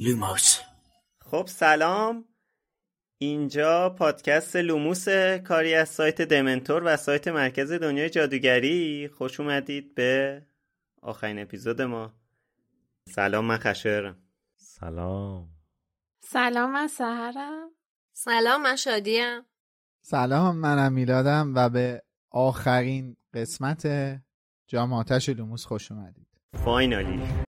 لوموس. خب سلام. اینجا پادکست لوموس کاری از سایت دمنتور و سایت مرکز دنیای جادوگری. خوش اومدید به آخرین اپیزود ما. سلام من خشایارم سلام. سلام من سحرم. سلام من شادیم. سلام منم میلادم و به آخرین قسمت جام آتش لوموس خوش اومدید. فاینالی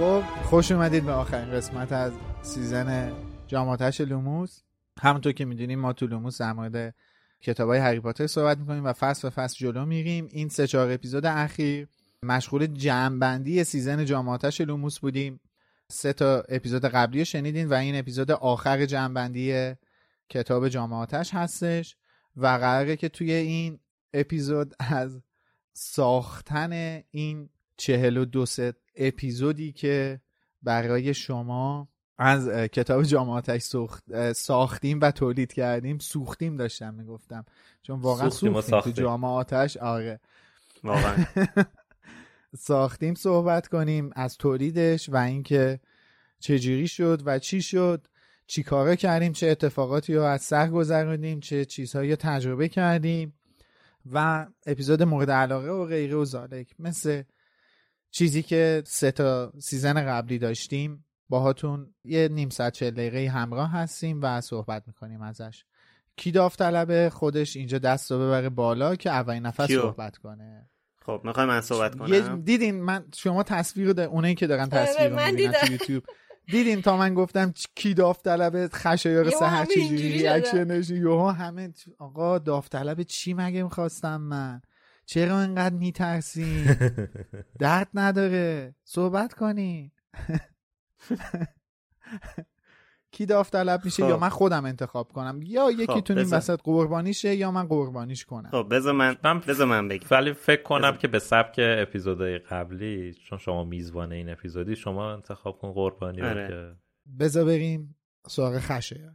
خب خوش اومدید به آخرین قسمت از season جام آتش لوموس. همونطور که می‌دونیم ما تو لوموس در مورد کتاب های هری صحبت می‌کنیم و فصل به فصل جلو میریم. این سه چهار اپیزود اخیر مشغول جمعبندی season جام آتش لوموس بودیم. سه تا اپیزود قبلی شنیدین و این اپیزود آخر جمعبندی کتاب جام آتش هستش و قراره که توی این اپیزود از ساختن این چهل و دو اپیزودی که برای شما از کتاب جامعاتش ساختیم و تولید کردیم سوختیم داشتم می‌گفتم. چون واقعا سوختیم سوختیم, و تو جامعه آتش؟ آره. واقعا. ساختیم صحبت کنیم از تولیدش و اینکه چجوری شد و چی شد چی کاره کردیم چه اتفاقاتی رو از سر گذروندیم چه چیزهایی تجربه کردیم و اپیزود مورد علاقه و غیره و ذلک. مثل چیزی که سه تا season قبلی داشتیم باهاتون یه نیم ساعت چهل دقیقه همراه هستیم و صحبت می‌کنیم ازش. کی داوطلبه خودش اینجا دست رو ببره بالا که اولین نفر کیو؟ صحبت کنه. خب می‌خوای من صحبت کنم؟ دیدین من شما تصویر رو اونایی که دارن آره، تصویر رو من می‌بینن تو. یوتیوب. دیدین تا من گفتم کی داوطلبه خشایار چجوری؟ اینجوری reaction ش یهو همه آقا داوطلب چی مگه می‌خواستم من؟ چرا انقدر میترسین درد نداره صحبت کنین کی داوطلب میشه خب. یا من خودم انتخاب کنم یا یکی خب، تو این. وسط قربانیشه یا من قربانیش کنم خب بذار من من- بذار من بگم ولی فکر کنم. که به سبک اپیزودهای قبلی چون شما میزبان این اپیزودی شما انتخاب کن قربانی رو آره. که بذار بریم سراغ خشایار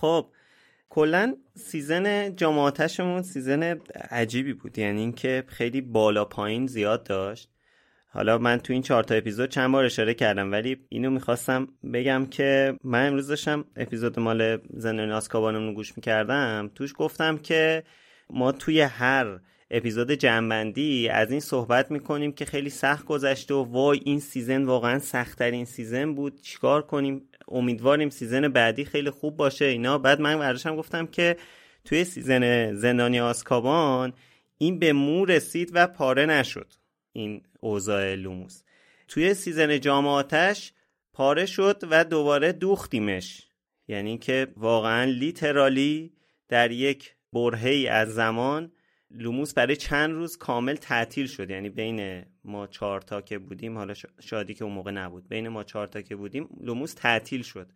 خب کلا سیزن جامعاتشمون سیزن عجیبی بود. یعنی اینکه خیلی بالا پایین زیاد داشت. حالا من تو این چهار تا اپیزود چند بار اشاره کردم ولی اینو می‌خواستم بگم که من امروز داشتم اپیزود مال زندانی آزکابانم رو گوش می‌کردم. توش گفتم که ما توی هر اپیزود جمعبندی از این صحبت می‌کنیم که خیلی سخت گذشته و وای این season واقعا سختترین season بود. چیکار کنیم؟ امیدواریم season بعدی خیلی خوب باشه. اینا بعد من برداشتم گفتم که توی season زندانی آزکابان این به مو رسید و پاره نشد. این اوضاع لوموس. توی season جام آتش پاره شد و دوباره دوختیمش. یعنی که واقعا literally در یک برهه‌ی از زمان لوموس برای چند روز کامل تعطیل شد. یعنی بین ما چهار تا که بودیم حالا شادی که اون موقع نبود بین ما چهار تا که بودیم لوموس تعطیل شد.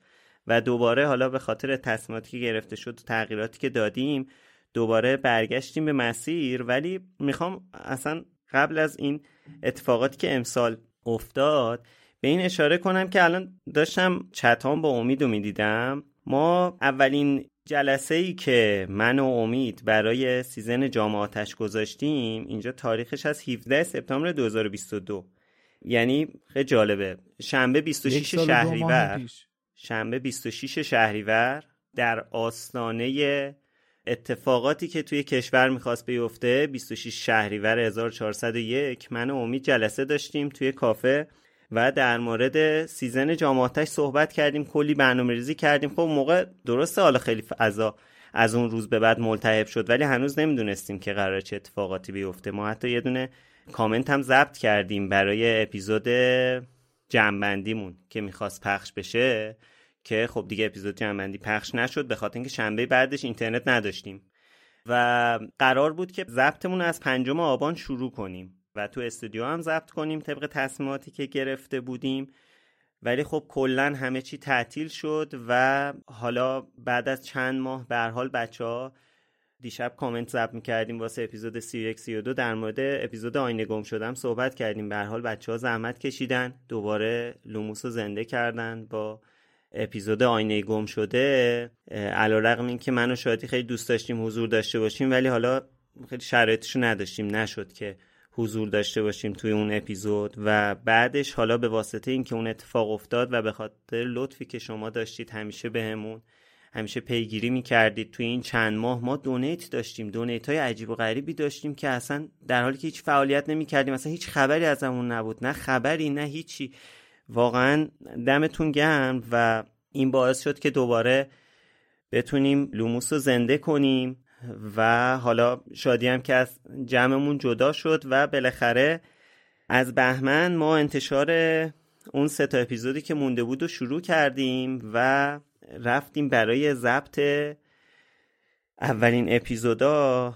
و دوباره حالا به خاطر تصمیماتی که گرفته شد تغییراتی که دادیم دوباره برگشتیم به مسیر. ولی می‌خوام اصلا قبل از این اتفاقاتی که امسال افتاد به این اشاره کنم که الان داشتم چتام با امید و می‌دیدم. ما اولین جلسه ای که من و امید برای سیزن جام آتش گذاشتیم اینجا تاریخش از 17 سپتامبر 2022 یعنی خیلی جالبه. شنبه 26 شهریور. شنبه 26 شهریور در آستانه اتفاقاتی که توی کشور می‌خواست بیفته 26 شهریور 1401 من و امید جلسه داشتیم توی کافه. و در مورد season جام آتش صحبت کردیم کلی برنامه ریزی کردیم. خب موقع درسته حالا خیلی فضا از اون روز به بعد ملتهب شد ولی هنوز نمی‌دونستیم که قراره چه اتفاقاتی بیفته. ما حتی یه دونه کامنت هم ضبط کردیم برای اپیزود جنبندیمون که می‌خواست پخش بشه که خب دیگه اپیزود جنبندی پخش نشد به خاطر اینکه شنبه بعدش اینترنت نداشتیم. و قرار بود که ضبطمون از پنجم آبان شروع کنیم. و تو استودیو هم ضبط کنیم طبق تصمیماتی که گرفته بودیم. ولی خب کلا همه چی تعطیل شد و حالا بعد از چند ماه به حال بچه ها دیشب کامنت ضبط می‌کردیم واسه اپیزود 31 32 در مورد اپیزود آینه گم شدم صحبت کردیم. به حال بچه ها زحمت کشیدن. دوباره لوموس رو زنده کردن با اپیزود آینه گم شده. علیرغم اینکه من و شادی خیلی دوست داشتیم حضور داشته باشیم ولی حالا خیلی شرایطشو نداشتیم. نشد که حضور داشته باشیم توی اون اپیزود و بعدش حالا به واسطه اینکه اون اتفاق افتاد و به خاطر لطفی که شما داشتید همیشه بهمون همیشه پیگیری می‌کردید توی این چند ماه ما دونیت داشتیم دونیت های عجیب و غریبی داشتیم که اصلا در حالی که هیچ فعالیت نمی‌کردیم اصلا هیچ خبری ازمون نبود نه خبری نه هیچی. واقعا دمتون گرم و این باعث شد که دوباره بتونیم لوموس رو زنده کنیم. و حالا شادی هم که از جمعمون جدا شد و بالاخره از بهمن ما انتشار اون سه تا اپیزودی که مونده بود و شروع کردیم و رفتیم برای ضبط اولین اپیزودا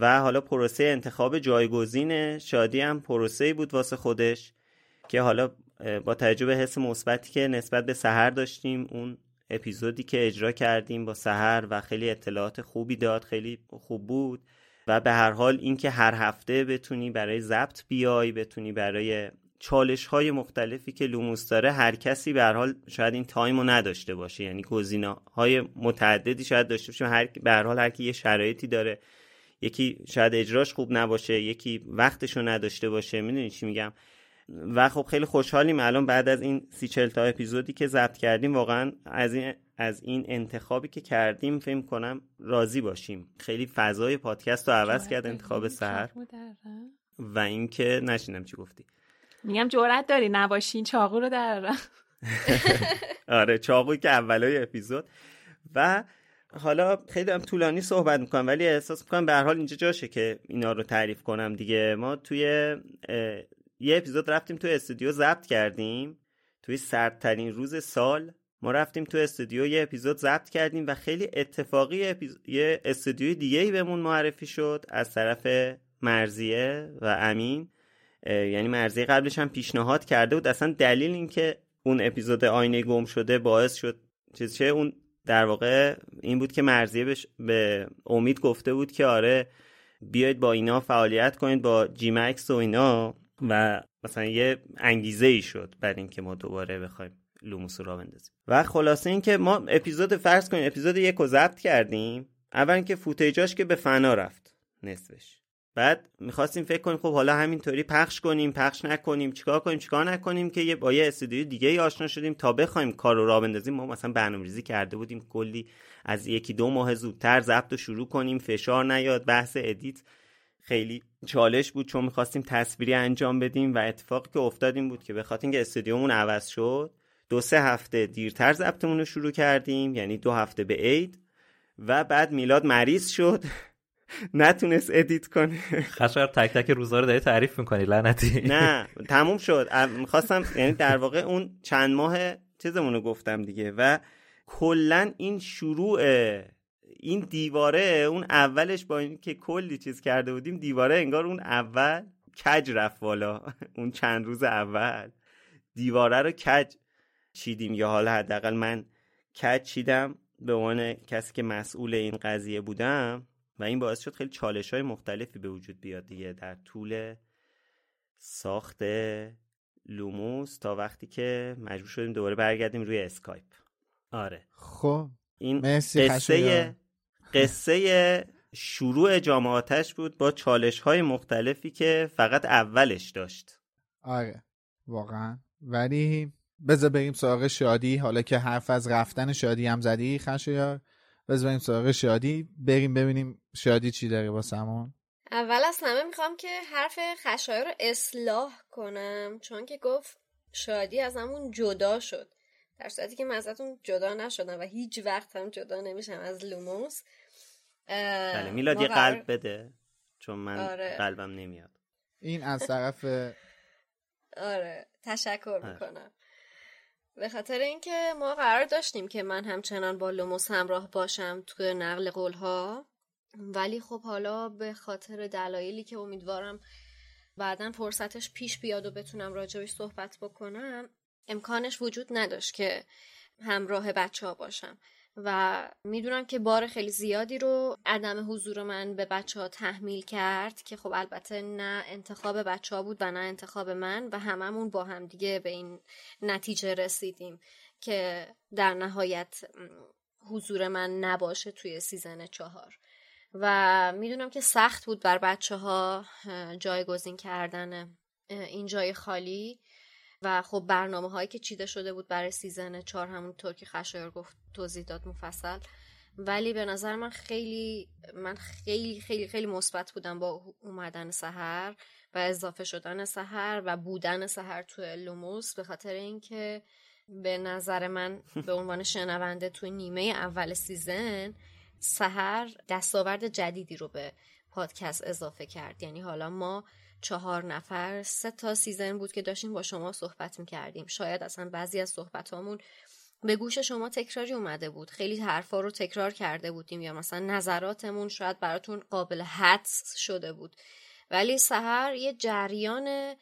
و حالا پروسه انتخاب جایگزین شادی هم پروسه بود واسه خودش که حالا با توجه به حس مثبتی که نسبت به سحر داشتیم اون اپیزودی که اجرا کردیم با سحر و خیلی اطلاعات خوبی داد خیلی خوب بود و به هر حال اینکه هر هفته بتونی برای ضبط بیای بتونی برای چالش های مختلفی که لوموس داره هر کسی به هر حال شاید این time رو نداشته باشه. یعنی گزینه های متعددی شاید داشته باشه هر به هر حال هر کی یه شرایطی داره یکی شاید اجراش خوب نباشه یکی وقتش رو نداشته باشه. می‌دونی چی میگم؟ و خب خیلی خوشحالیم الان بعد از این سی چل تا اپیزودی که ضبط کردیم واقعا از این از این انتخابی که کردیم فکر کنم راضی باشیم. خیلی فضای پادکست رو عوض کرد انتخاب سهر. و اینکه نشینم چی گفتی. میگم جرأت داری نباشین چاقو رو در آره چاقوی که اولای اپیزود. و حالا خیلی هم طولانی صحبت می‌کنم ولی احساس می‌کنم به هر حال اینجا جاشه که اینا رو تعریف کنم دیگه. ما توی یه اپیزود رفتیم تو استودیو ضبط کردیم. توی سردترین روز سال ما رفتیم تو استودیو یه اپیزود ضبط کردیم و خیلی اتفاقی یه استودیوی دیگه ای بهمون معرفی شد از طرف مرزیه و امین. یعنی مرزیه قبلش هم پیشنهاد کرده بود. اصلا دلیل اینکه اون اپیزود آینه گم شده باعث شد چیز چه اون در واقع این بود که مرزیه به امید گفته بود که آره بیاید با اینا فعالیت کنید با جی مکس و اینا. و مثلا یه انگیزه ای شد بر اینکه ما دوباره بخوایم لوموس را بندازیم. و خلاصه اینکه ما اپیزود فرض کنیم اپیزود یک رو ضبط کردیم. اول اینکه فوتیجاش که به فنا رفت نصفش. بعد می‌خواستیم فکر کنیم خب حالا همینطوری پخش کنیم پخش نکنیم چیکار کنیم چیکار نکنیم که یه با یه استودیو دیگه آشنا شدیم تا بخوایم کار رو راه بندازیم. ما مثلا برنامه‌ریزی کرده بودیم کلی از یکی دو ماه زودتر ضبط رو شروع کنیم فشار نیاد بحث edit خیلی چالش بود چون می‌خواستیم تصویری انجام بدیم و اتفاقی که افتاد بود که به خاطر اینکه استودیومون عوض شد دو سه هفته دیرتر ضبطمون رو شروع کردیم یعنی دو هفته به عید و بعد میلاد مریض شد. نتونست edit کنه. خشایار تک تک روزا رو داری تعریف می‌کنی لعنتی. نه تموم شد. می‌خواستم یعنی در واقع اون چند ماه چیزمون رو گفتم دیگه و کلا این شروع این دیواره اون اولش با این که کلی چیز کرده بودیم دیواره انگار اون اول کج رفت بالا. اون چند روز اول. دیواره رو کج چیدیم یا حالا حداقل من کج چیدم به عنوان کسی که مسئول این قضیه بودم و این باعث شد خیلی چالش های مختلفی به وجود بیاد دیگه در طول ساخت لوموس تا وقتی که مجبور شدیم دوباره برگردیم روی اسکایپ. آره. خب. این قصه قصه شروع جامعاتش بود با چالش های مختلفی که فقط اولش داشت. آره واقعا. ولی بذار بریم سراغ شادی. حالا که حرف از رفتن شادی هم زدی خشایار بذار بریم سراغ شادی. بریم ببینیم شادی چی داره واسمون. اول از همه می‌خوام که حرف خشایار رو اصلاح کنم چون که گفت شادی ازمون جدا شد. در صورتی که من ازتون جدا نشدم و هیچ وقت هم جدا نمیشم از لوموس. بله میلاد یه قلب بده چون من آره. قلبم نمیاد. این از طرف آره تشکر می‌کنم. به خاطر اینکه ما قرار داشتیم که من همچنان با لوموس همراه باشم توی نقل قولها ولی خب حالا به خاطر دلایلی که امیدوارم بعدا فرصتش پیش بیاد و بتونم راجبش صحبت بکنم امکانش وجود نداشت که همراه بچه ها باشم. و می‌دونم که بار خیلی زیادی رو عدم حضور من به بچه ها تحمیل کرد که خب البته نه انتخاب بچه ها بود و نه انتخاب من و هممون با هم دیگه به این نتیجه رسیدیم که در نهایت حضور من نباشه توی season چهار. و می‌دونم که سخت بود بر بچه ها جایگزین کردن این جای خالی. و خب برنامه هایی که چیده شده بود برای season چهار همونطور که خشایار گفت توضیح داد مفصل. ولی به نظر من خیلی من خیلی خیلی خیلی مثبت بودم با اومدن سحر و اضافه شدن سحر و بودن سحر تو لوموس. به خاطر اینکه به نظر من به عنوان شنونده تو نیمه اول season سحر دستاورد جدیدی رو به پادکست اضافه کرد. یعنی حالا ما چهار نفر سه تا season بود که داشتیم با شما صحبت می‌کردیم. شاید اصلا بعضی از صحبتامون به گوش شما تکراری اومده بود. خیلی حرفا رو تکرار کرده بودیم یا مثلا نظراتمون شاید براتون قابل حدس شده بود. ولی سحر یه جریان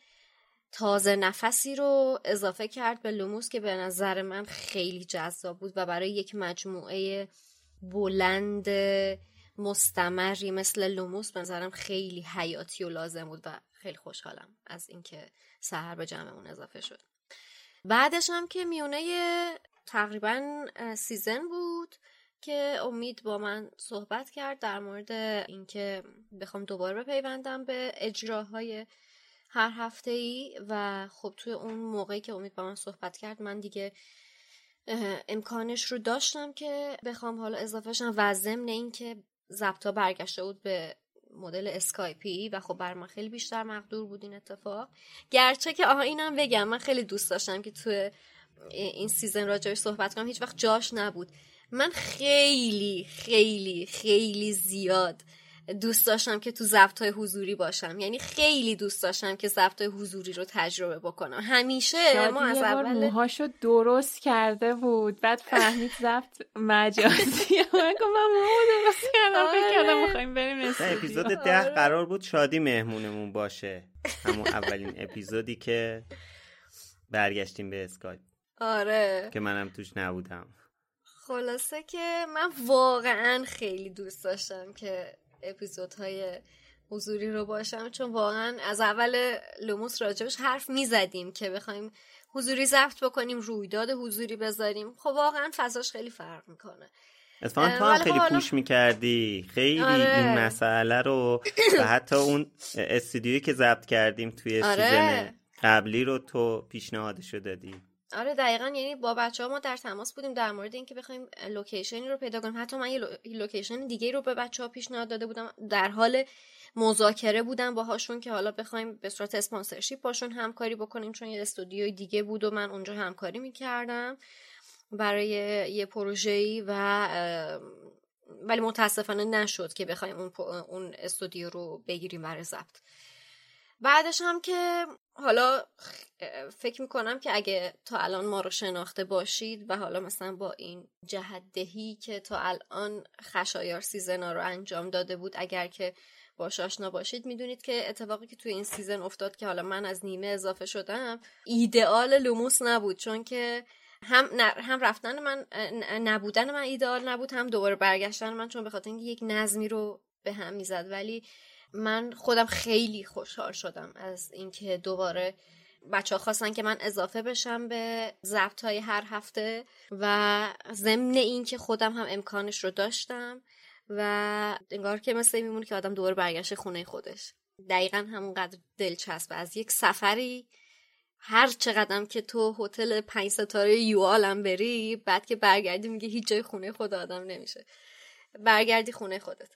تازه نفسی رو اضافه کرد به لوموس که به نظر من خیلی جذاب بود و برای یک مجموعه بلند مستمری مثل لوموس به نظرم خیلی حیاتی و لازم بود و خیلی خوشحالم از اینکه سحر به جمعمون اضافه شد. بعدش هم که میونه تقریبا season بود که امید با من صحبت کرد در مورد اینکه بخوام دوباره بپیوندم به اجراهای هر هفته ای و خب توی اون موقعی که امید با من صحبت کرد من دیگه امکانش رو داشتم که بخوام حالا اضافه شم و ضمن اینکه ضبط برگشته بود به مدل اسکایپی و خب بر من خیلی بیشتر مقدور بود این اتفاق. گرچه که آها اینم بگم من خیلی دوست داشتم که توی این season راجبش صحبت کنم هیچ وقت جاش نبود. من خیلی خیلی خیلی زیاد دوست داشتم که تو ضبط های حضوری باشم. یعنی خیلی دوست داشتم که ضبط های حضوری رو تجربه بکنم. همیشه ما از اول موهاشو درست کرده بود. بعد فهمید ضبط مجازی. من من موهو درست کردم فکر کردم آره. می‌خوایم بریم اپیزود ده آره. قرار بود شادی مهمونمون باشه. همون اولین اپیزودی که برگشتیم به اسکایپ. آره. که منم توش نبودم. خلاصه که من واقعا خیلی دوست داشتم که اپیزودهای حضوری رو باشم چون واقعا از اول لوموس راجبش حرف می‌زدیم که بخوایم حضوری ضبط بکنیم رویداد حضوری بذاریم. خب واقعا فضاش خیلی فرق می‌کنه. اتفاقا تو هم خیلی حالا... push می‌کردی. خیلی آره. این مسئله رو و حتی اون استودیویی که ضبط کردیم توی آره. season قبلی رو تو پیشنهادشو دادی. آره دقیقا. یعنی با بچه ها ما در تماس بودیم در مورد اینکه بخوایم لوکیشنی رو پیدا کنیم. حتی من یه لوکیشن دیگه رو به بچه ها پیشنهاد داده بودم. در حال مذاکره بودم باهاشون که حالا بخوایم به صورت sponsorship باشون همکاری بکنیم چون یه استودیوی دیگه بود و من اونجا همکاری می‌کردم برای یه پروژه‌ای و ولی متاسفانه نشد که بخوایم اون, اون استودیو رو بگیریم برای ضبط. بعدش هم که حالا فکر می‌کنم که اگه تا الان ما رو شناخته باشید و حالا مثلا با این جهت دهی که تا الان خشایار season ا رو انجام داده بود اگر که باش آشنا باشید می‌دونید که اتفاقی که توی این season افتاد که حالا من از نیمه اضافه شدم ایدئال لوموس نبود. چون که هم, هم رفتن من نبودن من ایدئال نبود هم دوباره برگشتن من چون به خاطر اینکه یک نظمی رو به هم می‌زد. ولی من خودم خیلی خوشحال شدم از اینکه دوباره بچه خواستن که من اضافه بشم به ضبط های هر هفته و ضمن اینکه خودم هم امکانش رو داشتم و انگار که مثل میمونه که آدم دوباره برگشت خونه خودش. دقیقا همونقدر دلچسب. از یک سفری هر چقدرم که تو هتل پنج ستاره یوالم بری بعد که برگردی میگه هیچ جای خونه خود آدم نمیشه. برگردی خونه خودت.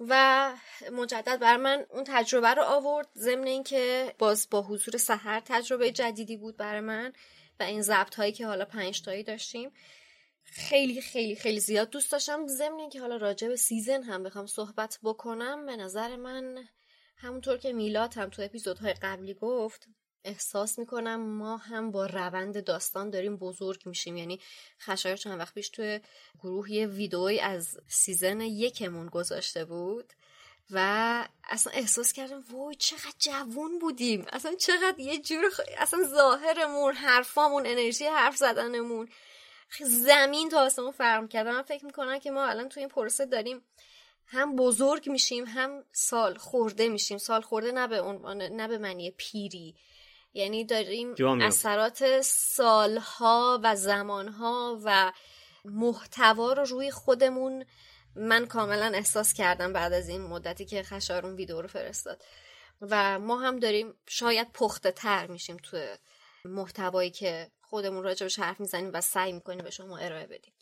و مجدد بر من اون تجربه رو آورد ضمن اینکه باز با حضور سحر تجربه جدیدی بود برای من و این ضبط هایی که حالا پنج تایی داشتیم. خیلی خیلی خیلی زیاد دوست داشتم. ضمن اینکه حالا راجع به سیزن هم بخوام صحبت بکنم به نظر من همونطور که میلاد هم تو اپیزودهای قبلی گفت احساس می‌کنم ما هم با روند داستان داریم بزرگ میشیم. یعنی خشایر چند وقت پیش توی گروه یه ویدئویی از سیزن یکمون گذاشته بود و اصلا احساس کردم وای چقدر جوون بودیم. اصلا چقدر یه جور خ... اصلا ظاهرمون حرفامون انرژی حرف زدنمون. زمین تا آسمون فرق کرده من فکر می‌کنم که ما الان توی این پروسه داریم هم بزرگ میشیم هم سال خورده میشیم. سال خورده نه به عنوان نه به معنی پیری. یعنی داریم اثرات سالها و زمانها و محتوا رو روی خودمون من کاملا احساس کردم بعد از این مدتی که خشارون ویدیو رو فرستاد. و ما هم داریم شاید پخته تر میشیم تو محتوایی که خودمون راجبش حرف می‌زنیم و سعی می‌کنیم به شما ارائه بدیم.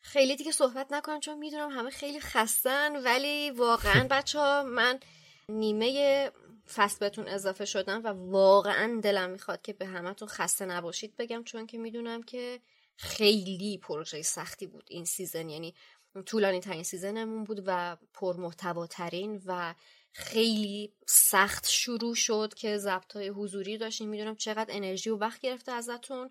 خیلی دیگه صحبت نکنم چون می‌دونم همه خیلی خستن ولی واقعا بچه ها من نیمه فصل بهتون اضافه شدم و واقعا دلم می‌خواد که به همتون خسته نباشید بگم چون که می‌دونم که خیلی پروژه سختی بود این season. یعنی طولانی ترین season مون بود و پرمحتواترین و خیلی سخت شروع شد که ضبط های حضوری داشتیم. می‌دونم چقدر انرژی و وقت گرفته ازتون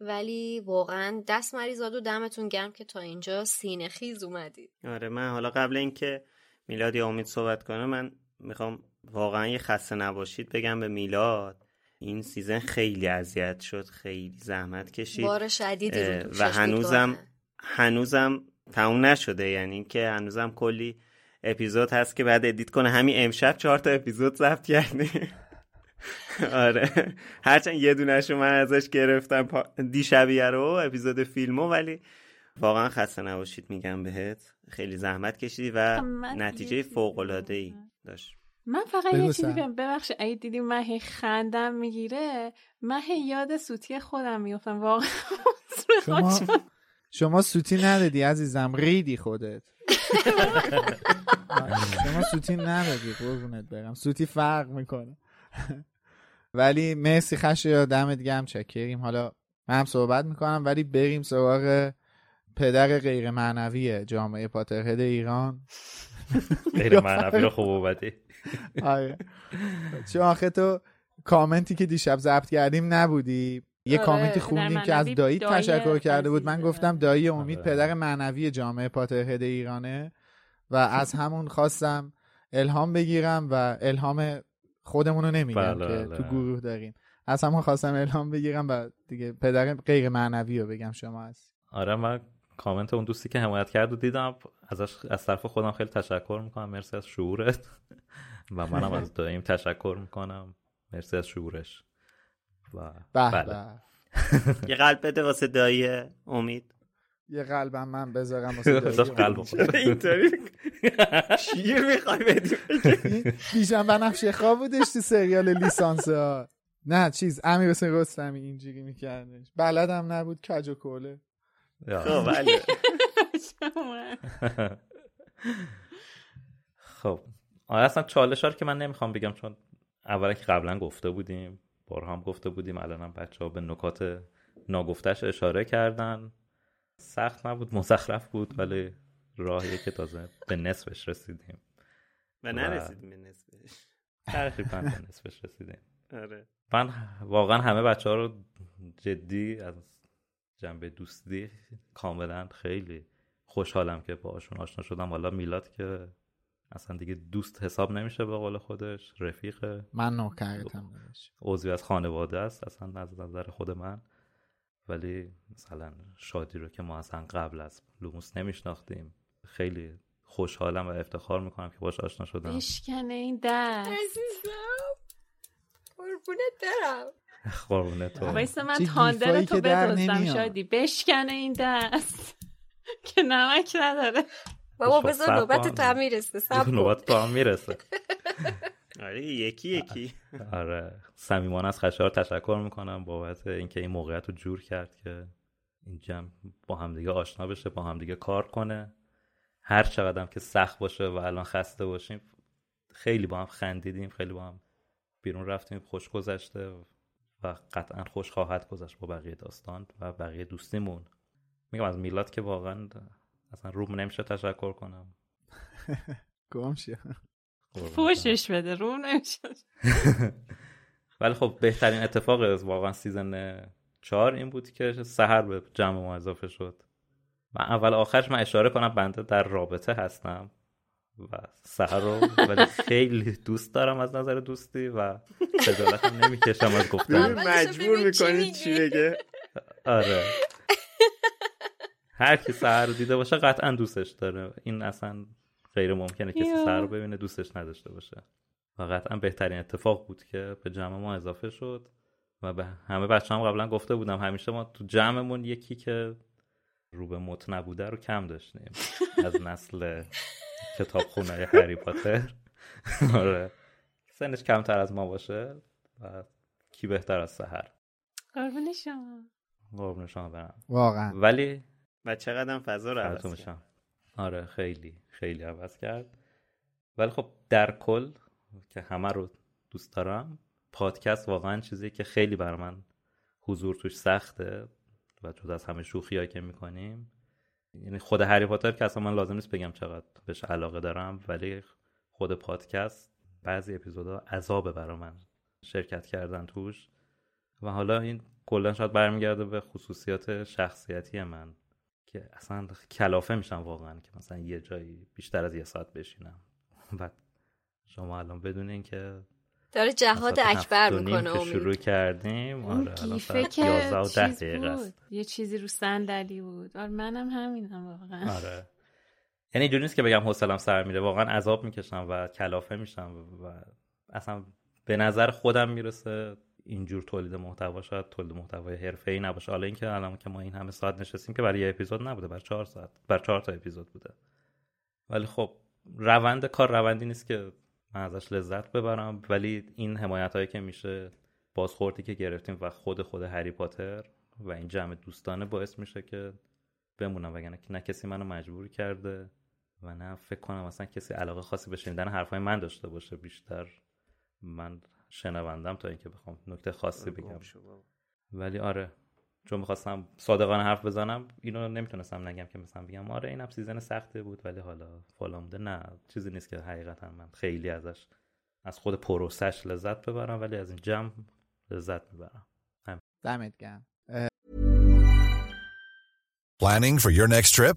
ولی واقعا دست مریزاد و دمتون گرم که تا اینجا سینه خیز اومدید. آره من حالا قبل اینکه میلاد یا امید صحبت کنه من می‌خوام واقعا یه خسته نباشید بگم به میلاد این season خیلی اذیت شد خیلی زحمت کشید. بار شدیدی و هنوزم هنوزم تموم نشده یعنی که هنوزم کلی اپیزود هست که باید edit کنه. همین امشب چهار تا اپیزود ضبط کردیم. آره. هرچند یه دونش من ازش گرفتم. دیشبیه رو اپیزود فیلمو ولی واقعا خسته نباشید میگم بهت. خیلی زحمت کشیدی و نتیجه فوق العاده ای داشت. من فقط یه چیزی بگم. ببخش اگه دیدی من هی خندم می‌گیره من هی یاد سوتی خودم میفتم واقعا شما, شما سوتی ندادی عزیزم. ریدی خودت. شما سوتی ندادی. قربونت برم. سوتی فرق می‌کنه. ولی مرسی خش یا دمت گم چکریم. حالا من هم صحبت می‌کنم ولی بریم سراغ پدر غیر معنوی جامعه پاترهد ایران. غیر معنوی رو خوب آره. چون آخه تو کامنتی که دیشب ضبط کردیم نبودی. یه آره، کامنتی خوندیم که از دایی تشکر کرده بود. من. گفتم دایی امید آره. پدر معنوی جامعه پاترهد ایرانه و از همون خواستم الهام بگیرم و الهام خودمون رو نمیگم بله، که بله. تو گروه داریم. از همون خواستم الهام بگیرم و دیگه پدر غیر معنوی رو بگم شما هست. آره من کامنت اون دوستی که حمایت کرد و دیدم. ازش از طرف خودم خیلی تشکر می‌کنم. مرسی از شعورت. و منم از دایم تشکر می‌کنم. مرسی از شعورش. و به بله. به یه قلب بده واسه دایی امید. یه قلبم من بذارم واسه دایی. ازش قلب. اینطوری؟ شیر می‌خوای بدی؟ بیژن بنفشه خواه بودش تو سریال لیسانس ها نه چیز امیر حسین رستمی اینجوری میکردش. بلدم نبود کج و کوله. خب بله. خب. آره اصلا چالش ها رو که من نمی‌خوام بگم چون اولا که قبلا گفته بودیم بارها هم گفته بودیم الان هم بچه ها به نکات ناگفتش اشاره کردن. سخت نبود مزخرف بود ولی راهیه که تازه به نصفش رسیدیم. و نرسیدیم به نصفش. تقریبا به نصفش رسیدیم. آره. من واقعا همه بچه ها رو جدی از جنبه دوستی کاملا خیلی خوشحالم که باشون آشنا شدم. حالا میلاد که اصلا دیگه دوست حساب نمیشه به قول خودش رفیق. من نوکرتم عضوی از خانواده است اصلا از نظر خود من. ولی مثلا شادی رو که ما اصلا قبل از لوموس نمیشناختیم خیلی خوشحالم و افتخار می‌کنم که باش آشنا شدم. بشکنه این دست. عزیزم قربونت برم. قربونت تو. وایسا من تاندر تو نمیاد. شادی. بشکنه این دست. که نمک نداره. بابا بذار نوبت. تو هم می‌رسه. نوبت تو هم می‌رسه آره یکی یکی آره صمیمانه از خشایار تشکر می‌کنم بابت اینکه این موقعیت رو جور کرد که این جمع با همدیگه آشنا بشه با همدیگه کار کنه هر چقدر که سخت باشه و الان خسته باشیم خیلی با هم خندیدیم خیلی با هم بیرون رفتیم خوش گذشته و قطعا خوش خواهد گذشت با بقیه داستان و بقیه دوستیمون میگم از میلاد که واقعا اصلا روم نمیشه تشکر کنم. گم فوشش بده رو نمیشه. ولی خب بهترین اتفاق از واقعا سیزن چهار این بود که سهر به جمع ما اضافه شد. و اول آخرش من اشاره کنم بنده در رابطه هستم و سهر رو ولی خیلی دوست دارم از نظر دوستی و خجالتم نمی‌کشم از گفتن. مجبور ببین چی می‌کنید چی میگی. بگه. آره. هر کی سهر رو دیده باشه قطعا دوستش داره. این اصلا غیر ممکنه کسی. سهر رو ببینه دوستش نداشته باشه. و قطعا بهترین اتفاق بود که به جمع ما اضافه شد و به همه بچه هم قبلا گفته بودم. همیشه ما تو جمعمون یکی که رو به مت نبوده رو کم داشتیم. از نسل کتابخونه هری پاتر. آره. سنش کمتر از ما باشه و کی بهتر از سهر؟ قربون شما. قربون شما برم. واقعا. ولی و چقدر فضا رو عوض کرد. آره خیلی خیلی عوض کرد. ولی خب در کل که همه رو دوست دارم پادکست واقعا چیزی که خیلی بر من حضور توش سخته و جدا از همه شوخی که می‌کنیم. یعنی خود هری پاتر که اصلا من لازم نیست بگم چقدر بهش علاقه دارم ولی خود پادکست بعضی اپیزودها عذابه برا من. شرکت کردن توش. و حالا این کلا شاید برمیگرده به خصوصیات شخصیتی من. که اصلا کلافه میشم واقعا که مثلا یه جایی بیشتر از یه ساعت بشینم. و شما الان بدون اینکه داره جهاد اکبر می‌کنه که امید. شروع کردیم آره الان گیفه ساعت که 11 و 10 چیز دقیقه است. بود یه چیزی رو صندلی بود. آره منم همینم واقعا. آره. یعنی اینجوری نیست که بگم حوصلم سر میره. واقعا عذاب می‌کشم و کلافه میشم و اصلا به نظر خودم می‌رسه اینجور تولید محتوا شاید تولید محتوای حرفه‌ای نباشه. حالا اینکه الان که ما این همه ساعت نشستیم که برای یه اپیزود نبوده بر چهار ساعت بر چهار تا اپیزود بوده. ولی خب روند کار روندی نیست که من ازش لذت ببرم. ولی این حمایت هایی که میشه بازخوردی که گرفتیم و خود خود هری پاتر و این جمع دوستانه باعث میشه که بمونم. وگرنه نه کسی منو مجبور کرده و نه فکر کنم اصلا کسی علاقه خاصی به شنیدن حرفای من داشته باشه. بیشتر من شنوندم تا اینکه بخوام نکته خاصی بگم گم شو بابا. ولی آره چون می‌خواستم صادقانه حرف بزنم اینو نمی‌تونستم نگم که مثلا بگم آره اینم season سخته بود ولی حالا فالا بوده نه چیزی نیست که حقیقتا من خیلی ازش از خود پروسش لذت ببرم ولی از این جمع لذت می‌برم. دمت گرم. Planning for your next trip?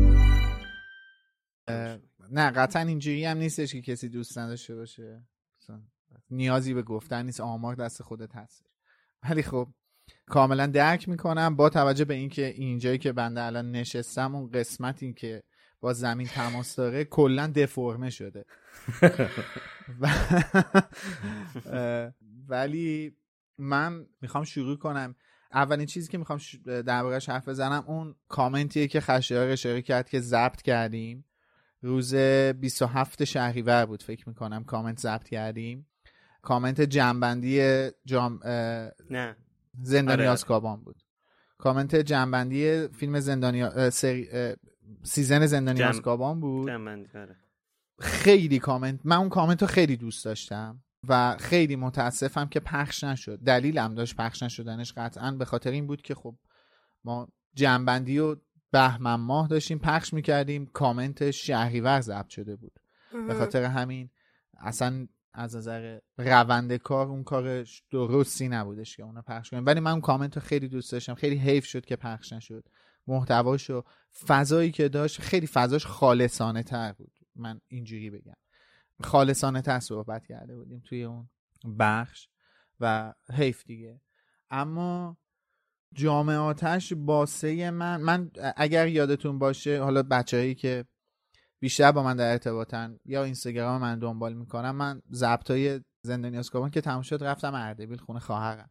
نه قطعا اینجوری هم نیستش که کسی دوست نداشته باشه. نیازی به گفتن نیست آمار دست خودت هست. ولی خب کاملا درک می‌کنم با توجه به اینکه اینجایی که بنده الان نشستم اون قسمتی که با زمین تماس داره کلا دفرمه شده. ولی من می‌خوام شروع کنم. اولین چیزی که می‌خوام دربارهش حرف بزنم اون کامنتیه که خشایار اشاره کرد که ضبط کردیم. روز 27 شهریور بود فکر می‌کنم. کامنت ضبط کردیم. کامنت جمع‌بندی جام نه. زندانی آزکابان بود. کامنت جمع‌بندی فیلم زندانی سری... season زندانی جم... آزکابان بود. آره. خیلی کامنت من اون کامنت رو خیلی دوست داشتم و خیلی متاسفم که پخش نشد. دلیلم داشت پخش نشدنش قطعا به خاطر این بود که خب ما جنبندی و بهمن ماه داشتیم پخش می‌کردیم کامنت شهریور ضبط شده بود. به خاطر همین اصلا از نظر روند کار اون کار درستی نبودش که اونو پخش کنیم. ولی من اون کامنت رو خیلی دوست داشتم. خیلی حیف شد که پخش نشد. محتواش و فضایی که داشت خیلی فضاش خالصانه تر بود. من اینجوری بگم. خالصانه تر صحبت کرده بودیم توی اون بخش و حیف دیگه. اما جامعاتش باسه من من اگر یادتون باشه حالا بچههایی که بیشتر با من در ارتباطن یا اینستاگرام من دنبال می‌کنم من های زندانی اسکابان که تموم شد رفتم اردبیل خونه خواهرم.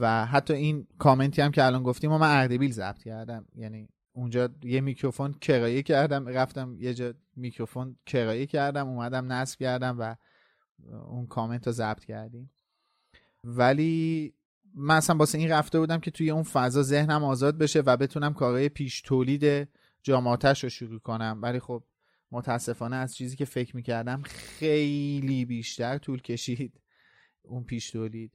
و حتی این کامنتی هم که الان گفتیم و من اردبیل ضبط کردم. یعنی اونجا یه میکروفون کرایه کردم رفتم یه جا میکروفون کرایه کردم اومدم نصب کردم و اون کامنت رو ضبط کردیم. ولی من اصلا باسه این رفته بودم که توی اون فضا ذهنم آزاد بشه و بتونم کارهای پیش تولید جامعاتش رو شروع کنم. ولی خب متاسفانه از چیزی که فکر می‌کردم خیلی بیشتر طول کشید اون پیش تولید.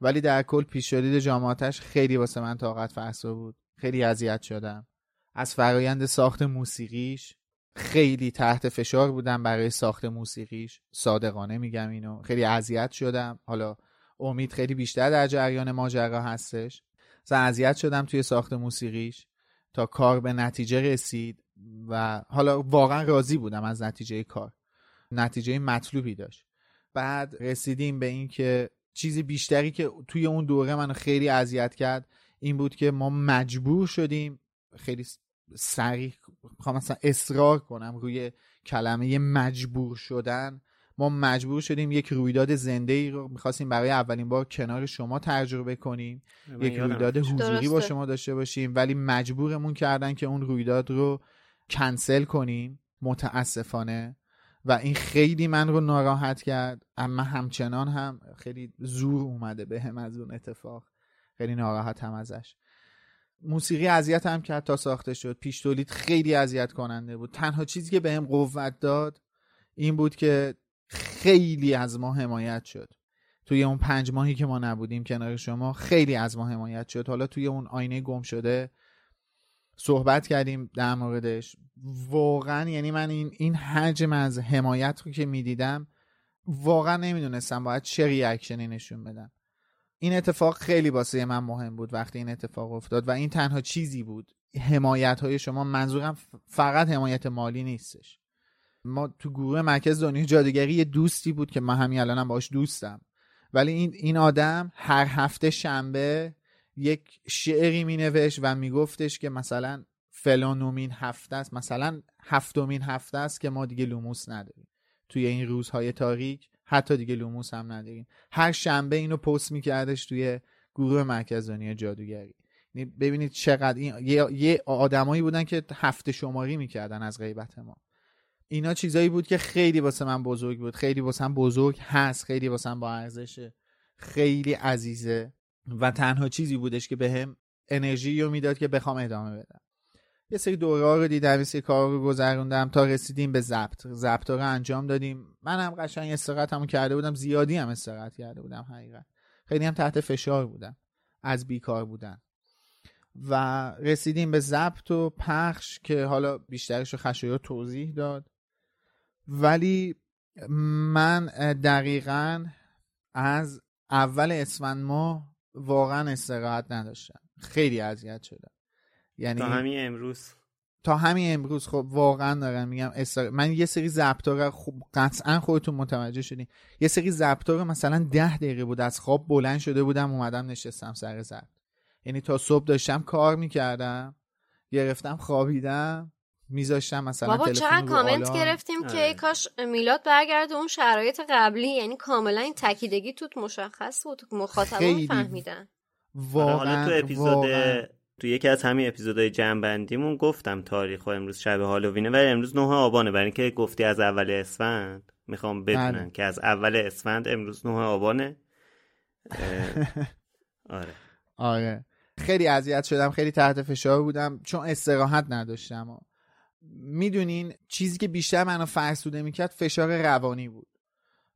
ولی در کل پیش تولید جامعاتش خیلی واسه من طاقت فرسا بود. خیلی اذیت شدم. از فرایند ساخت موسیقیش خیلی تحت فشار بودم برای ساخت موسیقیش. صادقانه میگم اینو. خیلی اذیت شدم. حالا امید خیلی بیشتر در جریان ماجرا هستش. اذیت شدم توی ساخت موسیقیش تا کار به نتیجه رسید و حالا واقعا راضی بودم از نتیجه کار. نتیجه مطلوبی داشت. بعد رسیدیم به این که چیزی بیشتری که توی اون دوره منو خیلی اذیت کرد این بود که ما مجبور شدیم خیلی سریع می‌خوام مثلا اصرار کنم روی کلمه مجبور شدن ما مجبور شدیم یک رویداد زنده ای رو می‌خواستیم برای اولین بار کنار شما تجربه کنیم یک رویداد حضوری با شما داشته باشیم ولی مجبورمون کردن که اون رویداد رو کنسل کنیم متاسفانه. و این خیلی من رو ناراحت کرد. اما همچنان هم خیلی زور اومده به هم از اون اتفاق. خیلی ناراحت هم ازش. موسیقی اذیت هم کرد تا ساخته شد. پیش تولید خیلی اذیت کننده بود. تنها چیزی که بهم به قوت داد این بود که خیلی از ما حمایت شد. توی اون پنج ماهی که ما نبودیم کنار شما خیلی از ما حمایت شد. حالا توی اون آینه گم شده صحبت کردیم در موردش. واقعا یعنی من این این حجم از حمایت رو که می‌دیدم واقعا نمی‌دونستم باید چه ریاکشنی نشون بدم. این اتفاق خیلی واسه من مهم بود وقتی این اتفاق افتاد و این تنها چیزی بود. حمایت های شما منظورم فقط حمایت مالی نیستش. ما تو گروه مرکز دنیای جادوگری یه دوستی بود که من همین الانم باش دوستم. ولی این این آدم هر هفته شنبه یک شعری می نوشت و میگفتش که مثلا فلانومین هفته است مثلا هفتمین هفته است که ما دیگه لوموس نداریم. توی این روزهای تاریک حتی دیگه لوموس هم نداریم. هر شنبه اینو پست میکردش توی گروه مرکز دنیای جادوگری. یعنی ببینید چقدر این یه آدمایی بودن که هفته شماری می‌کردن از غیبت ما. اینا چیزایی بود که خیلی واسه من بزرگ بود. خیلی واسه من بزرگ هست. خیلی واسه من با ارزشه. خیلی عزیزه. و تنها چیزی بودش که بهم به انرژی رو می‌داد که بخوام ادامه بدم. یه سری دوره رو دیدم یه سری کار رو گذروندم تا رسیدیم به ضبط. ضبط رو انجام دادیم. منم قشنگ استراحتمو کرده بودم. زیادی هم استراحت کرده بودم حقیقت خیلی هم تحت فشار بودم. از بیکار بودن. و رسیدیم به ضبط و پخش که حالا بیشترش رو خشایار توضیح داد. ولی من دقیقا از اول اسفند ماه واقعا استراحت نداشتم. خیلی اذیت شدم. یعنی تا همین امروز. تا همین امروز خب واقعا دارم میگم استر... من یه سری ضبطا خوب قطعا خودتون متوجه شدین. یه سری ضبطا مثلا ده دقیقه بود از خواب بلند شده بودم اومدم نشستم سر ضبط. یعنی تا صبح داشتم کار می‌کردم گرفتم خوابیدم. میذاشتم مثلا بابا چقدر کامنت گرفتیم که ای کاش میلاد برگرده اون شرایط قبلی یعنی کاملا این تکیدگی توت مشخص بود مخاطبا فهمیدن واقعا حالا تو اپیزود تو یکی از همین اپیزودهای جنبندیمون گفتم تاریخ و امروز شب هالووینه ولی امروز 9 آبانه. برای اینکه گفتی از اول اسفند می‌خوام بدونم بله. که از اول اسفند امروز 9 آبانه. آره. آره. خیلی اذیت شدم خیلی تحت فشار بودم چون استراحت نداشتم. می‌دونین چیزی که بیشتر منو فرسوده می‌کرد فشار روانی بود.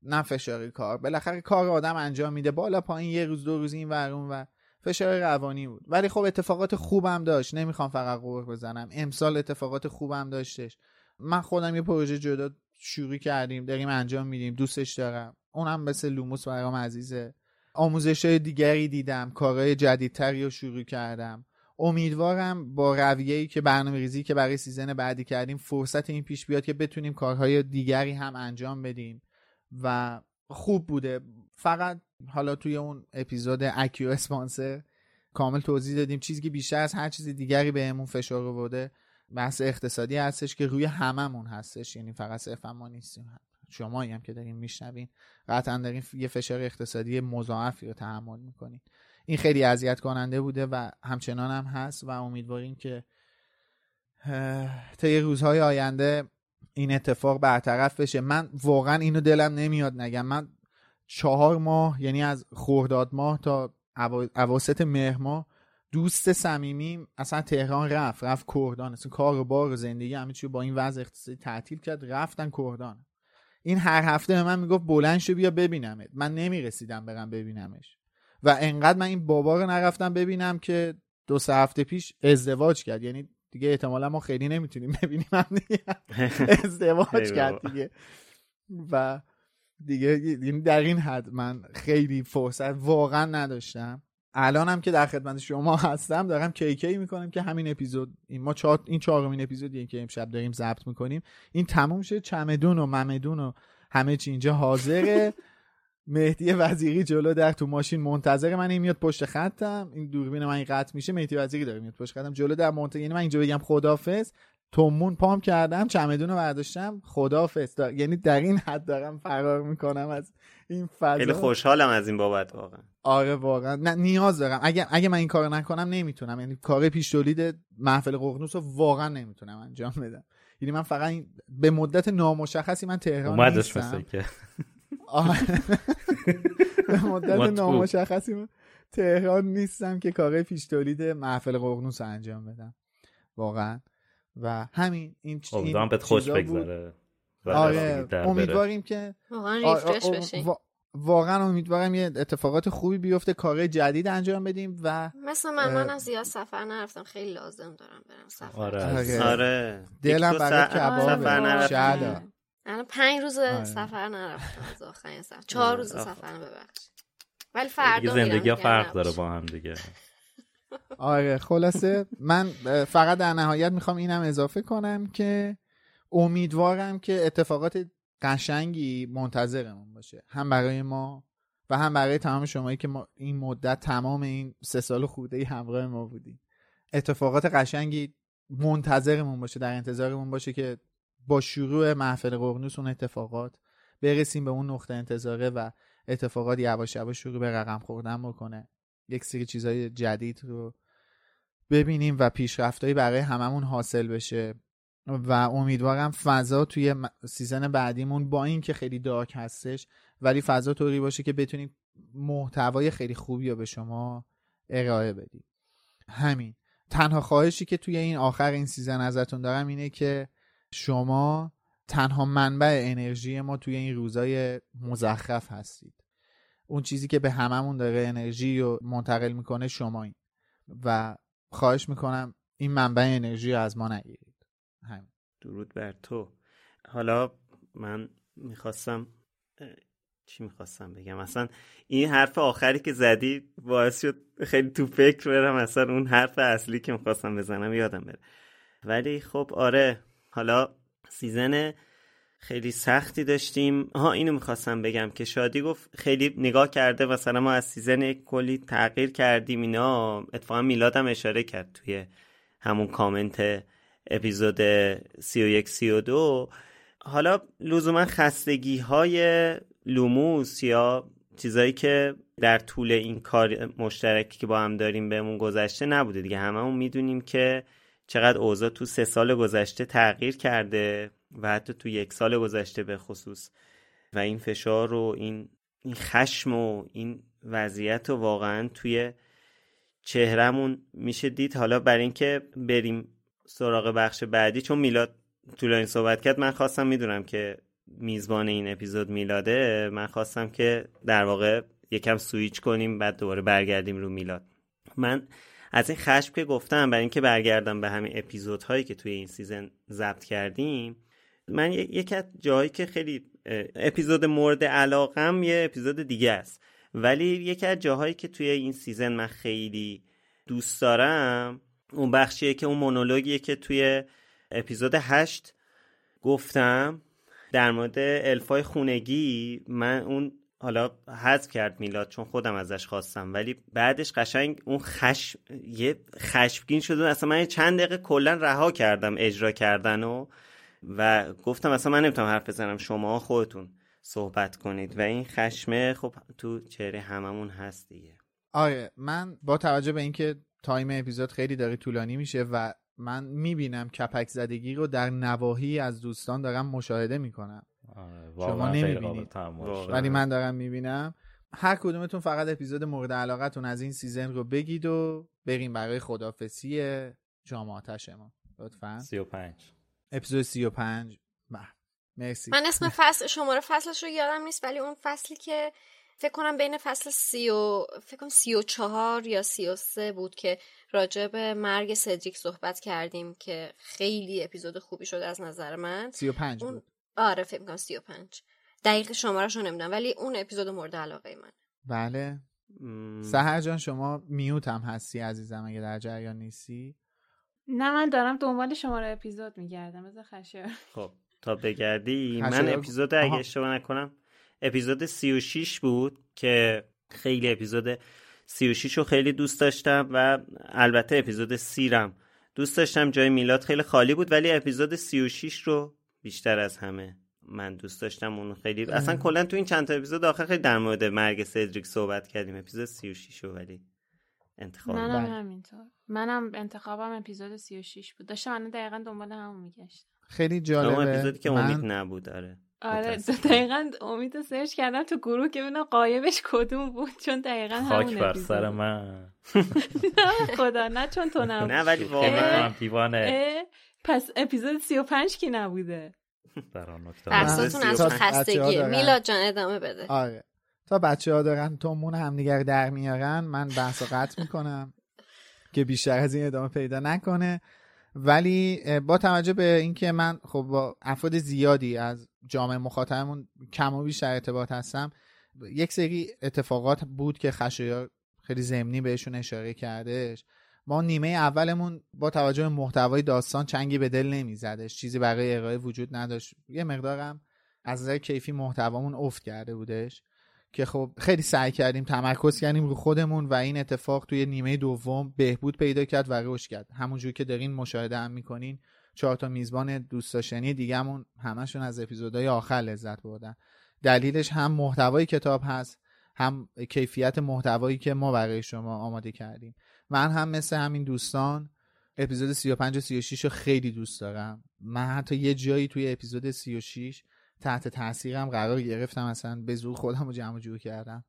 نه فشار کار. بالاخره کار آدم انجام میده. بالا پایین یه روز دو روز این ورون و فشار روانی بود. ولی خب اتفاقات خوبم داشت. نمی‌خوام فقط قور بزنم. امسال اتفاقات خوبم داشتش. من خودم یه پروژه جدا شروع کردیم. داریم انجام میدیم. دوستش دارم. اونم مثل لوموس برام عزیزه. آموزش های دیگری دیدم. کارهای جدیدتری رو شروع کردم. امیدوارم با رویه‌ای که برنامه ریزی که برای season بعدی کردیم فرصت این پیش بیاد که بتونیم کارهای دیگری هم انجام بدیم و خوب بوده. فقط حالا توی اون اپیزود اکیو اسپانسر کامل توضیح دادیم. چیزی که بیشتر از هر چیز دیگری بهمون فشار آورده بحث اقتصادی هستش که روی هممون هستش. یعنی فقط صرفا ما نیستیم. شمایی هم که داریم میشنوین. قطعا دارین یه فشار اقتصادی مضاعفی رو تحمل می‌کنین. این خیلی اذیت کننده بوده و همچنان هم هست و امیدواریم که طی روزهای آینده این اتفاق برطرف بشه. من واقعا اینو دلم نمیاد نگم. من چهار ماه یعنی از خورداد ماه تا اواسط مهر ماه دوست صمیمیم اصلا تهران رفت رفت کردان. اصلا کار و بار و زندگی همه چی با این وضع اقتصادی تعطیل کرد رفتن کردان. این هر هفته به من می‌گفت بلند شو بیا ببینمت. من نمی‌رسیدم برم ببینمش. و انقدر من این بابا رو نرفتم ببینم که دو سه هفته پیش ازدواج کرد. یعنی دیگه احتمالا ما خیلی نمی‌تونیم ببینیم هم دیگه. ازدواج کرد دیگه. و دیگه یعنی در این حد من خیلی فرصت واقعا نداشتم. الانم که در خدمت شما هستم دارم کی می‌کنم که همین اپیزود این ما چهار این چهارمین اپیزودیه که امشب داریم ضبط می‌کنیم این تموم شه. چمدون و ممدون و همه چی اینجا حاضره. مهدی وزیری جلو در تو ماشین منتظر من این میاد پشت خطم. این دوربین من قطع میشه مهدی وزیری داره میاد پشت خطم. جلو در منتظر یعنی من اینجا بگم خدافظ تومون پام کردم چمدون رو برداشتم خدافظ یعنی در این حد دارم فرار می‌کنم از این فضا. خیلی خوشحالم از این بابت واقعا. آره واقعا. نه نیاز دارم. اگه اگه من این کارو نکنم نمی‌تونم. یعنی کار پیش تولید محفل ققنوس رو واقعا نمی‌تونم انجام بدم. یعنی من فقط این... به مدت نامشخصی من تهران نیستم. به مدت نامشخصی من تهران نیستم که کار پیش تولید محفل ققنوس انجام بدم. واقعا. و همین این امیدوارم بهت خوش بگذره. آره امیدواریم که واقعا واقعا امیدوارم یه اتفاقات خوبی بیفته کارهای جدید انجام بدیم و مثلا من من از زیاد سفر نرفتم. خیلی لازم دارم برم سفر. آره. آره. دلم برای کباب. سفر نرفتم. الان پنج روز آره. سفر نرفتم از آخرین سفر. چهار روز سفر ببخش. ولی فردا زندگی فرق داره با هم دیگه. آره خلاصه من فقط در نهایت می‌خوام اینم اضافه کنم که امیدوارم که اتفاقات قشنگی منتظرمون باشه. هم برای ما و هم برای تمام شمایی که ما این مدت تمام این سه سال خورده ای همراه ما بودیم. اتفاقات قشنگی منتظرمون باشه در انتظارمون باشه که با شروع محفل قرنوس اون اتفاقات برسیم به اون نقطه انتظاره و اتفاقات یواش یواش شروع به رقم خوردن بکنه. یک سری چیزای جدید رو ببینیم و پیشرفتهایی برای هممون حاصل بشه. و امیدوارم فضا توی season بعدیمون با این که خیلی dark هستش ولی فضا طوری باشه که بتونیم محتوای خیلی خوبی رو به شما ارائه بدیم. همین. تنها خواهشی که توی این آخر این season ازتون دارم اینه که شما تنها منبع انرژی ما توی این روزای مزخرف هستید. اون چیزی که به هممون داره انرژی رو منتقل می‌کنه شمایین و خواهش می‌کنم این منبع انرژی رو از ما نگیرید. همین. درود بر تو. حالا من می‌خواستم چی می‌خواستم بگم؟ اصلا این حرف آخری که زدی باعث شد خیلی تو فکر برم اصلا اون حرف اصلی که می‌خواستم بزنم یادم بره. ولی خب آره حالا season خیلی سختی داشتیم. ها اینو می‌خواستم بگم که شادی گفت خیلی نگاه کرده مثلا ما از season کلی تغییر کردیم. اینا اتفاقا میلادم اشاره کرد توی همون کامنت اپیزود 31 32 حالا لزوما خستگی های لوموس یا چیزایی که در طول این کار مشترکی که با هم داریم بهمون گذشته نبوده دیگه. هممون می‌دونیم که چقدر اوضاع تو سه سال گذشته تغییر کرده و حتی تو یک سال گذشته به خصوص. و این فشار و این این خشم و این وضعیت و واقعا توی چهرهمون میشه دید. حالا برای اینکه بریم سراغ بخش بعدی چون میلاد طولانی صحبت کرد من خواستم می‌دونم که میزبان این اپیزود میلاده من خواستم که در واقع یکم سویچ کنیم بعد دوباره برگردیم رو میلاد. من از این خشم که گفتم برای اینکه برگردم به همین اپیزودهایی که توی این season ضبط کردیم من یکی از جایی که خیلی اپیزود مورد علاقم یه اپیزود دیگه است. ولی یکی از جاهایی که توی این سیزن من خیلی دوست دارم اون بخشیه که اون مونولوگیه که توی اپیزود هشت گفتم در مورد الفای خونگی من اون حالا حذف کرد میلاد چون خودم ازش خواستم ولی بعدش قشنگ اون خشم یه خشمگین شده اصلا من چند دقیقه کلا رها کردم اجرا کردن و و گفتم اصلا من نمی‌تونم حرف بزنم شما خودتون صحبت کنید. و این خشمه خب تو چهره هممون هست دیگه. آره من با توجه به اینکه time اپیزود خیلی داره طولانی میشه و من می‌بینم کپک زدگی رو در نواحی از دوستان دارم مشاهده می‌کنم. شما نمی‌بینید. ولی من دارم می‌بینم. هر کدومتون فقط اپیزود مورد علاقتون از این season رو بگید و بریم برای خدافسی جامعاتش ما. لطفا. 35 اپیزود 35 بله. مرسی. من اسم فصل شماره فصلش رو یادم نیست ولی اون فصلی که فکر کنم بین فصل سی و فکر کنم سی و چهار یا سی و سه بود که راجع به مرگ سدریک صحبت کردیم که خیلی اپیزود خوبی شد از نظر من. سی و پنج بود. آره فکر کنم سی و پنج. دقیق شمارش رو نمی‌دونم ولی اون اپیزود مورد علاقه من بله. سهر جان شما میوت هم هستی عزیزم اگه در جریان نیستی؟ نه من دارم دنبال شماره اپیزود میگردم بذار خشه خب تا بگردی من اپیزود اگه اشتباه نکنم اپیزود 36 بود که خیلی اپیزود 36 رو خیلی دوست داشتم و البته اپیزود سیرم دوست داشتم. جای میلاد خیلی خالی بود ولی اپیزود 36 رو بیشتر از همه. من دوست داشتم اون خیلی اصلا کلا تو این چند تا اپیزود آخر خیلی در مورد مرگ سدریک صحبت کردیم. اپیزود 36 رو ولی انتخاب منم بله. همینطور. منم انتخابم اپیزود 36 بود. داشتم من دقیقا دنبال همون میگشتم. خیلی جالبه. اپیزودی که امید نبود آره. آره دقیقا امید رو سرچ کردم تو گروه که ببینم قایبش کدوم بود چون دقیقا همون خاک بر سر من. نه خدا نه چون تو نبود. نه ولی واقعا. دیوانه پس اپیزود 35 کی نبوده؟ در آن نکته ترساتون از خستگیه میلاد جان ادامه بده. آره. تا بچه ها دارن تومون همدیگر در میارن من بحث قطع می‌کنم که بیشتر از این ادامه پیدا نکنه. ولی با توجه به اینکه من خب با افراد زیادی از جامعه مخاطبمون کم و بیش در ارتباط هستم یک سری اتفاقات بود که خشایار خیلی زمینی بهشون اشاره کردش ما نیمه اولمون با توجه به محتوای داستان چنگی به دل نمیزدش. چیزی برای ارائه وجود نداشت. یه مقدارم از نظر کیفی محتوامون افت کرده بودش که خب خیلی سعی کردیم تمرکز کردیم رو خودمون و این اتفاق توی نیمه دوم بهبود پیدا کرد و رشد کرد. همونجور که دارین مشاهده هم می‌کنین چهار تا میزبان دوست داشتنی دیگهمون همشون از اپیزودهای آخر لذت بردن. دلیلش هم محتوای کتاب هست هم کیفیت محتوایی که ما برای شما آماده کردیم. من هم مثل همین دوستان اپیزود 35 و 36 رو خیلی دوست دارم. من حتی یه جایی توی اپیزود 36 تحت تاثیرم قرار گرفتم اصلا به زور خودم رو جمع جور کردم.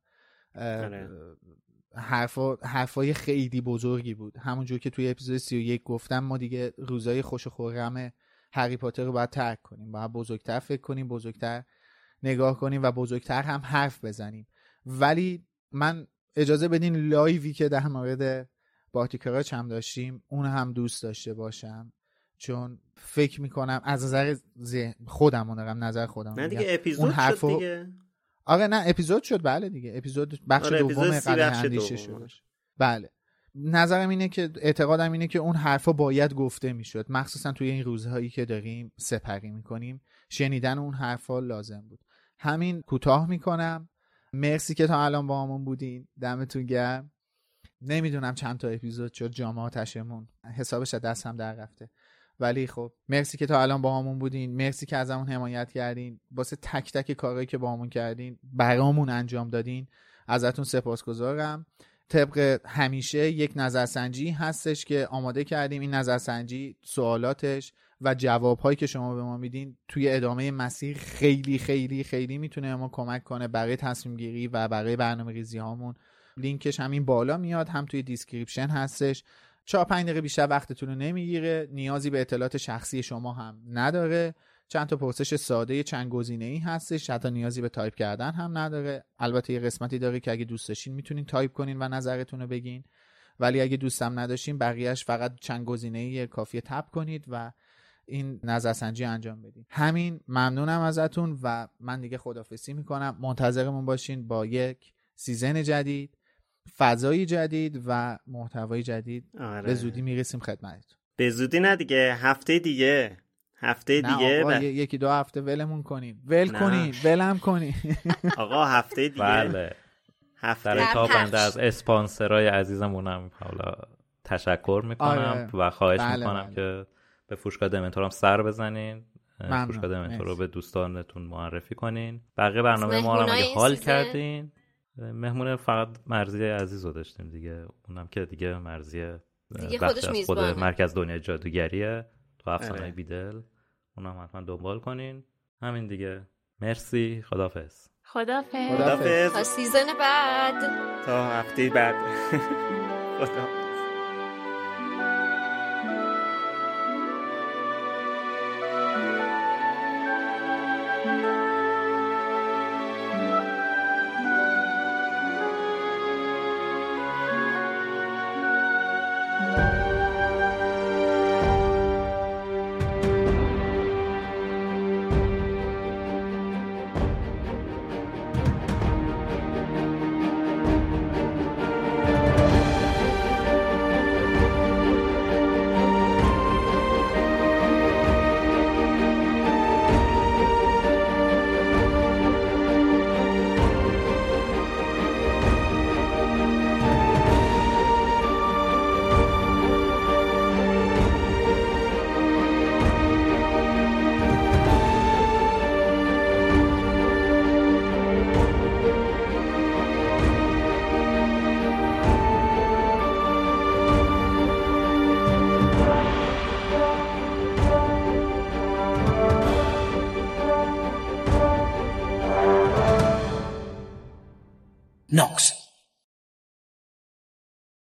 آره. حرفا حرفای خیلی بزرگی بود. همونجور که توی اپیزود 31 گفتم ما دیگه روزای خوش و خورم هری پاتر رو باید ترک کنیم. باید بزرگتر فکر کنیم بزرگتر نگاه کنیم و بزرگتر هم حرف بزنیم. ولی من اجازه بدین لایوی که در مورد بارتیکراچ هم داشتیم اون هم دوست داشته باشم. چون فکر می‌کنم از نظر خودم دارم نظر خودم نه دیگه اپیزود شد دیگه. آره نه اپیزود شد بله دیگه. اپیزود بخش آره دوم قدر اندیشه شد بله. نظرم اینه که اعتقادم اینه که اون حرفا باید گفته می‌شد. مخصوصا توی این روزهایی که داریم سپری می‌کنیم. شنیدن اون حرفا لازم بود. همین کوتاه می‌کنم. مرسی که تا الان با همون بودین. دمتون گرم. نمی‌دونم چند تا اپیزود شد جامعاتشمون حسابش دست هم در رفته. ولی خب مرسی که تا الان با همون بودین. مرسی که از همون حمایت کردین. واسه تک تک کارهایی که با همون کردین برامون انجام دادین. ازتون سپاسگزارم. طبق همیشه یک نظرسنجی هستش که آماده کردیم. این نظرسنجی سوالاتش و جوابهایی که شما به ما میدین توی ادامه مسیر خیلی خیلی خیلی می‌تونه ما کمک کنه برای تصمیم گیری و برای برنامه ریزی هامون لینکش همین بالا میاد هم توی description هستش. چهار پنج دقیقه بیشتر وقتتون رو نمی‌گیره. نیازی به اطلاعات شخصی شما هم نداره. چند تا پرسش ساده چند گزینه ای هستش. حتی نیازی به تایپ کردن هم نداره. البته یه قسمتی داره که اگه دوست داشتین می‌تونین تایپ کنین و نظرتون رو بگین. ولی اگه دوستم نداشتین بقیهش فقط چند گزینه ای کافیه tap کنید و این نظرسنجی انجام بدین. همین ممنونم ازتون و من دیگه خدافسی می‌کنم. منتظرمون باشین با یک season جدید. فضای جدید و محتوای جدید آره. به زودی می‌رسیم خدمتتون به زودی نه دیگه هفته دیگه هفته نه دیگه آقا ب- یکی دو هفته ولمون کنین ول نه. کنین ولم کنین آقا هفته دیگه بله هفته در. بنده از اسپانسرای عزیزمونم حالا تشکر می‌کنم آره. و خواهش بله، می‌کنم بله. که به فروشگاه دمنتور هم سر بزنین. فروشگاه دمنتور رو. به دوستانتون معرفی کنین بقیه برنامه ما رو هم حال؟ کردین مهمون فقط مرزی عزیز رو داشتیم دیگه. اونم که دیگه مرزی دیگه خودش از خود. مرکز دنیای جادوگریه. تو افسانه آره. بیدل. اونم حتما دنبال کنین. همین دیگه. مرسی. خدافظ خدافظ خدافظ تا سیزن بعد. تا هفته بعد. خدا.